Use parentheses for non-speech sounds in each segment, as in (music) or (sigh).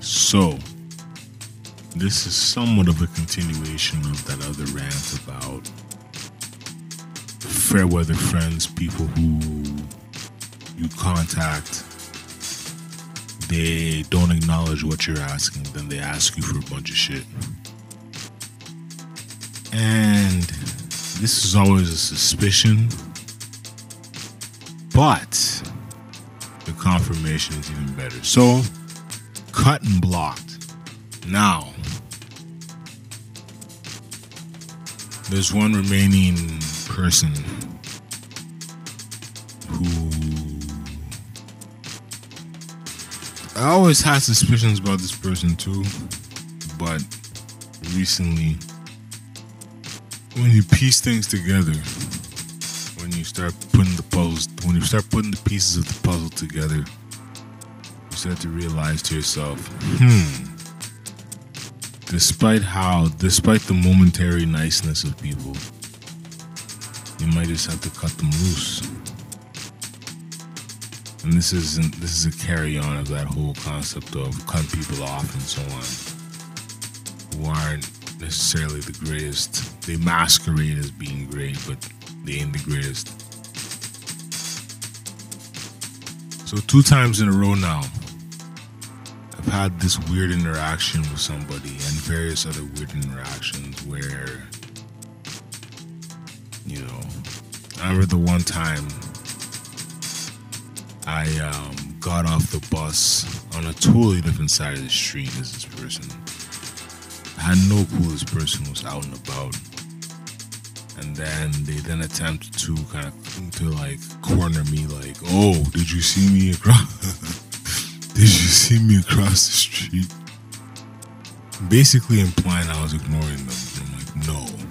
So, this is somewhat of a continuation of that other rant about fair weather friends, people who you contact, they don't acknowledge what you're asking, then they ask you for a bunch of shit. And this is always a suspicion, but the confirmation is even better. So, cut and blocked. Now, there's one remaining person who I always had suspicions about this person too, but recently, when you piece things together, when you start putting the puzzles, when you start putting the pieces of the puzzle together, you start to realize to yourself, hmm. Despite how, despite the momentary niceness of people, you might just have to cut them loose. And this isn't this is a carry on of that whole concept of cutting people off and so on. Who aren't necessarily the greatest. They masquerade as being great, but they ain't the greatest. So two times in a row now, I've had this weird interaction with somebody and various other weird interactions where you know, I remember the one time I um, got off the bus on a totally different side of the street as this person. I had no clue this person was out and about. And then they then attempt to kind of to like corner me, like, "Oh, did you see me (laughs) across? Did you see me across the street?" Basically implying I was ignoring them. I'm like, "No,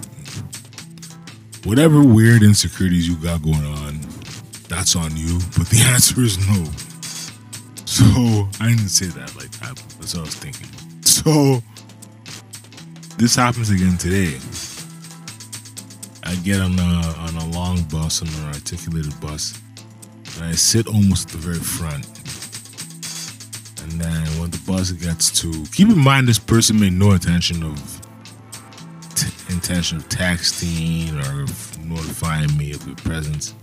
whatever weird insecurities you got going on, that's on you. But the (laughs) answer is no. So I didn't say that like that. That's what I was thinking. So this happens again today. I get on a on a long bus, on an articulated bus, and I sit almost at the very front. And then when the bus gets to, keep in mind this person made no intention of t- intention of texting or notifying me of their presence.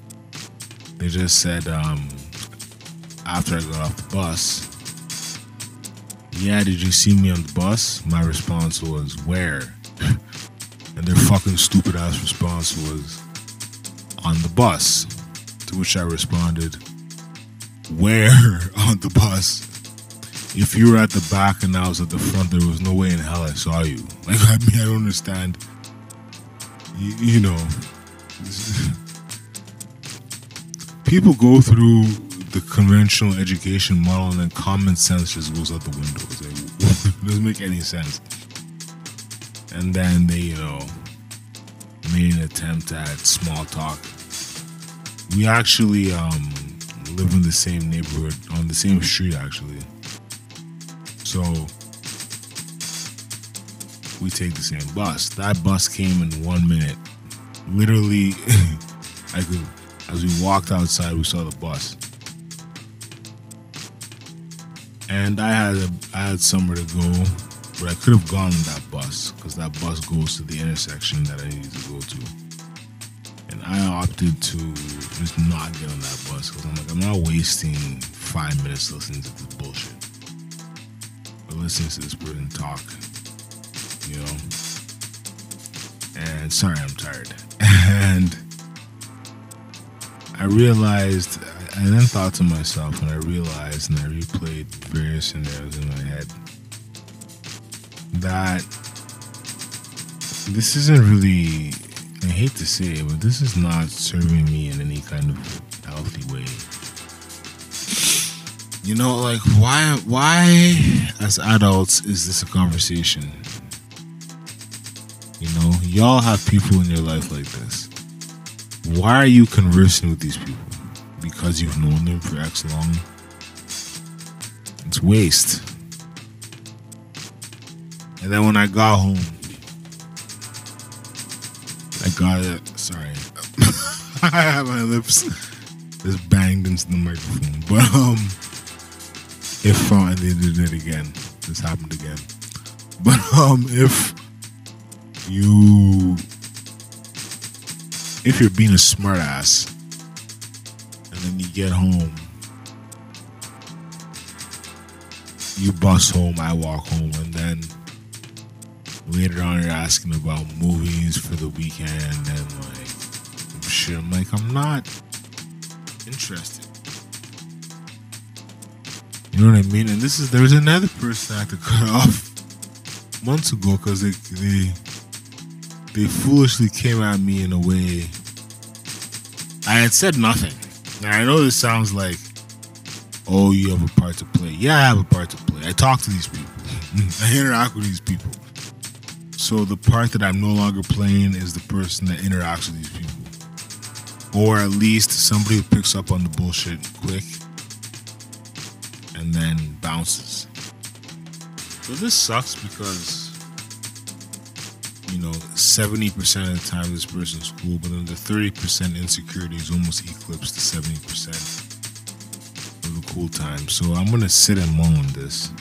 They just said um, after I got off the bus, "Yeah, did you see me on the bus?" My response was, "Where?" (laughs) and their fucking stupid ass response was, "On the bus." To which I responded, "Where (laughs) on the bus?" If you were at the back and I was at the front, there was no way in hell I saw you. (laughs) Like, I mean, I don't understand. You, you know, (laughs) people go through the conventional education model and then common sense just goes out the window. (laughs) It doesn't make any sense. And then they, you know, made an attempt at small talk. We actually um, live in the same neighborhood, on the same street, actually. So we take the same bus. That bus came in one minute. Literally, (laughs) I could, as we walked outside, we saw the bus. And I had a, I had somewhere to go, but I could have gone on that bus because that bus goes to the intersection that I needed to go to. And I opted to just not get on that bus because I'm like, I'm not wasting five minutes listening to this bullshit. Or listening to this person talk, you know. And sorry, I'm tired. (laughs) And I realized, I then thought to myself, and I realized, and I replayed various scenarios in my head, that this isn't really, I hate to say it, but this is not serving me in any kind of healthy way. You know, like why why as adults is this a conversation? You know, y'all have people in your life like this. Why are you conversing with these people? Because you've known them for X long? It's waste. And then when I got home, I got it. Sorry. (laughs) I have my lips just banged into the microphone. But um if uh, and they did it again, this happened again. (laughs) But um, if you if you're being a smartass and then you get home, you bus home, I walk home, and then later on you're asking about movies for the weekend and like shit. I'm like, I'm not interested. You know what I mean? And this is there was another person I had to cut (laughs) off months ago because they they they foolishly came at me in a way. I had said nothing. Now I know this sounds like, oh, you have a part to play. Yeah, I have a part to play. I talk to these people. (laughs) I interact with these people. So the part that I'm no longer playing is the person that interacts with these people, or at least somebody who picks up on the bullshit quick and then bounces. So this sucks because you know, 70% of the time this person's cool, but then the 30% insecurity is almost eclipsed to 70% of the cool time. So I'm gonna sit and moan this.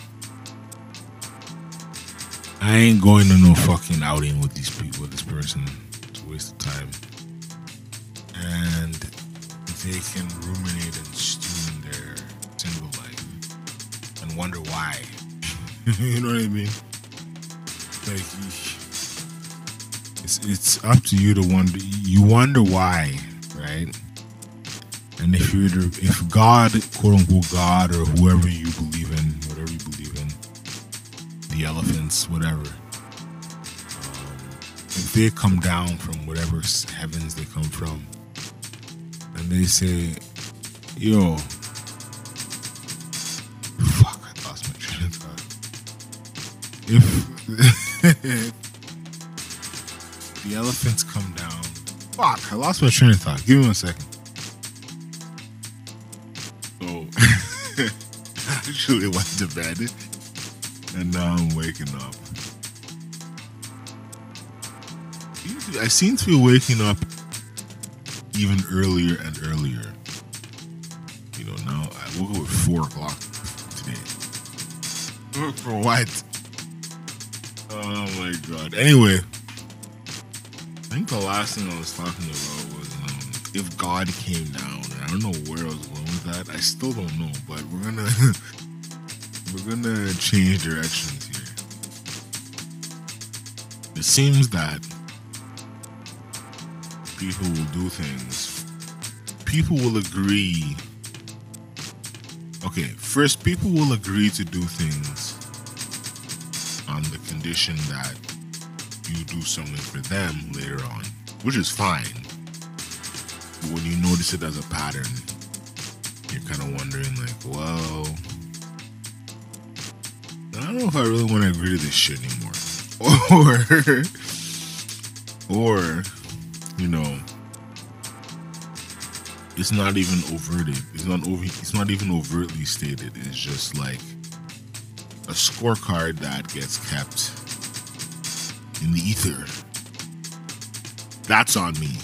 I ain't going to no fucking outing with these people, this person. It's a waste of time. And they can ruminate and stew wonder why. (laughs) you know what I mean? Like, it's it's up to you to wonder. You wonder why, right? And if you're if God, quote unquote God, or whoever you believe in, whatever you believe in, the elephants, whatever, um, if they come down from whatever heavens they come from, and they say, "Yo, If the elephants come down. Fuck, I lost my train of thought. Give me one second. So, (laughs) actually went to bed, and now I'm waking up. I seem to be waking up even earlier and earlier. You know, now I woke up at 4 o'clock today. For what? Oh my god. Anyway, I think the last thing I was talking about was um, if God came down. I don't know where I was going with that. I still don't know, but we're gonna (laughs) we're gonna change directions here. It seems that people will do things. People will agree. Okay, first, people will agree to do things on the condition that you do something for them later on, which is fine. But when you notice it as a pattern, you're kind of wondering, like, well, I don't know if I really want to agree to this shit anymore. (laughs) Or, or, you know, it's not even overtly. It's not over. It's not even overtly stated. It's just like a scorecard that gets kept in the ether. That's on me.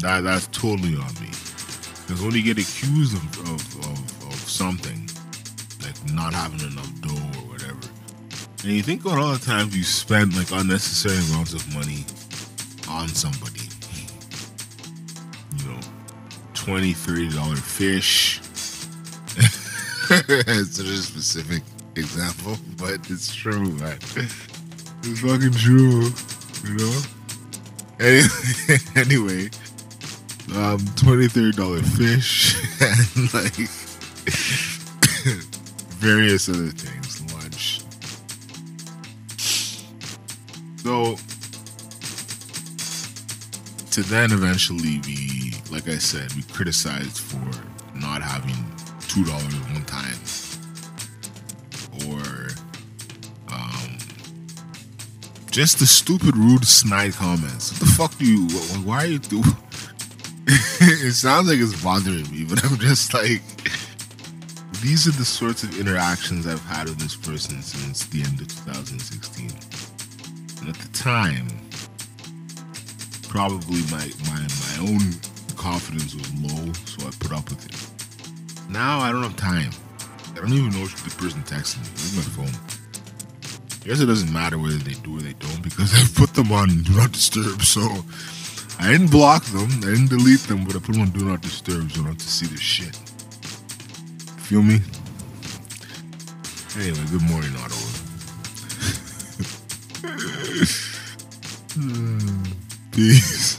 That that's totally on me. Because when you get accused of, of, of, of something, like not having enough dough or whatever, and you think about all the times you spend like unnecessary amounts of money on somebody. You know, 20 $30 fish. (laughs) it's a specific example, but it's true, man. It's fucking true, you know. Anyway, (laughs) anyway um, twenty thirty dollar fish (laughs) and like (coughs) various other things, lunch. So to then eventually be, like I said, be criticized for not having two dollars one time, just the stupid, rude, snide comments. What the fuck do you? Why are you do? (laughs) it sounds like it's bothering me, but (laughs) I'm just like, these are the sorts of interactions I've had with this person since the end of 2016. And at the time, probably my my my own confidence was low, so I put up with it. Now I don't have time. I don't even know if the person texting me. Where's my phone? I guess it doesn't matter whether they do or they don't because (laughs) I put them on do not disturb. So I didn't block them, I didn't delete them, but I put them on do not disturb so not have to see this shit. Feel me? Anyway, good morning, Ottawa. (laughs) Hmm, peace.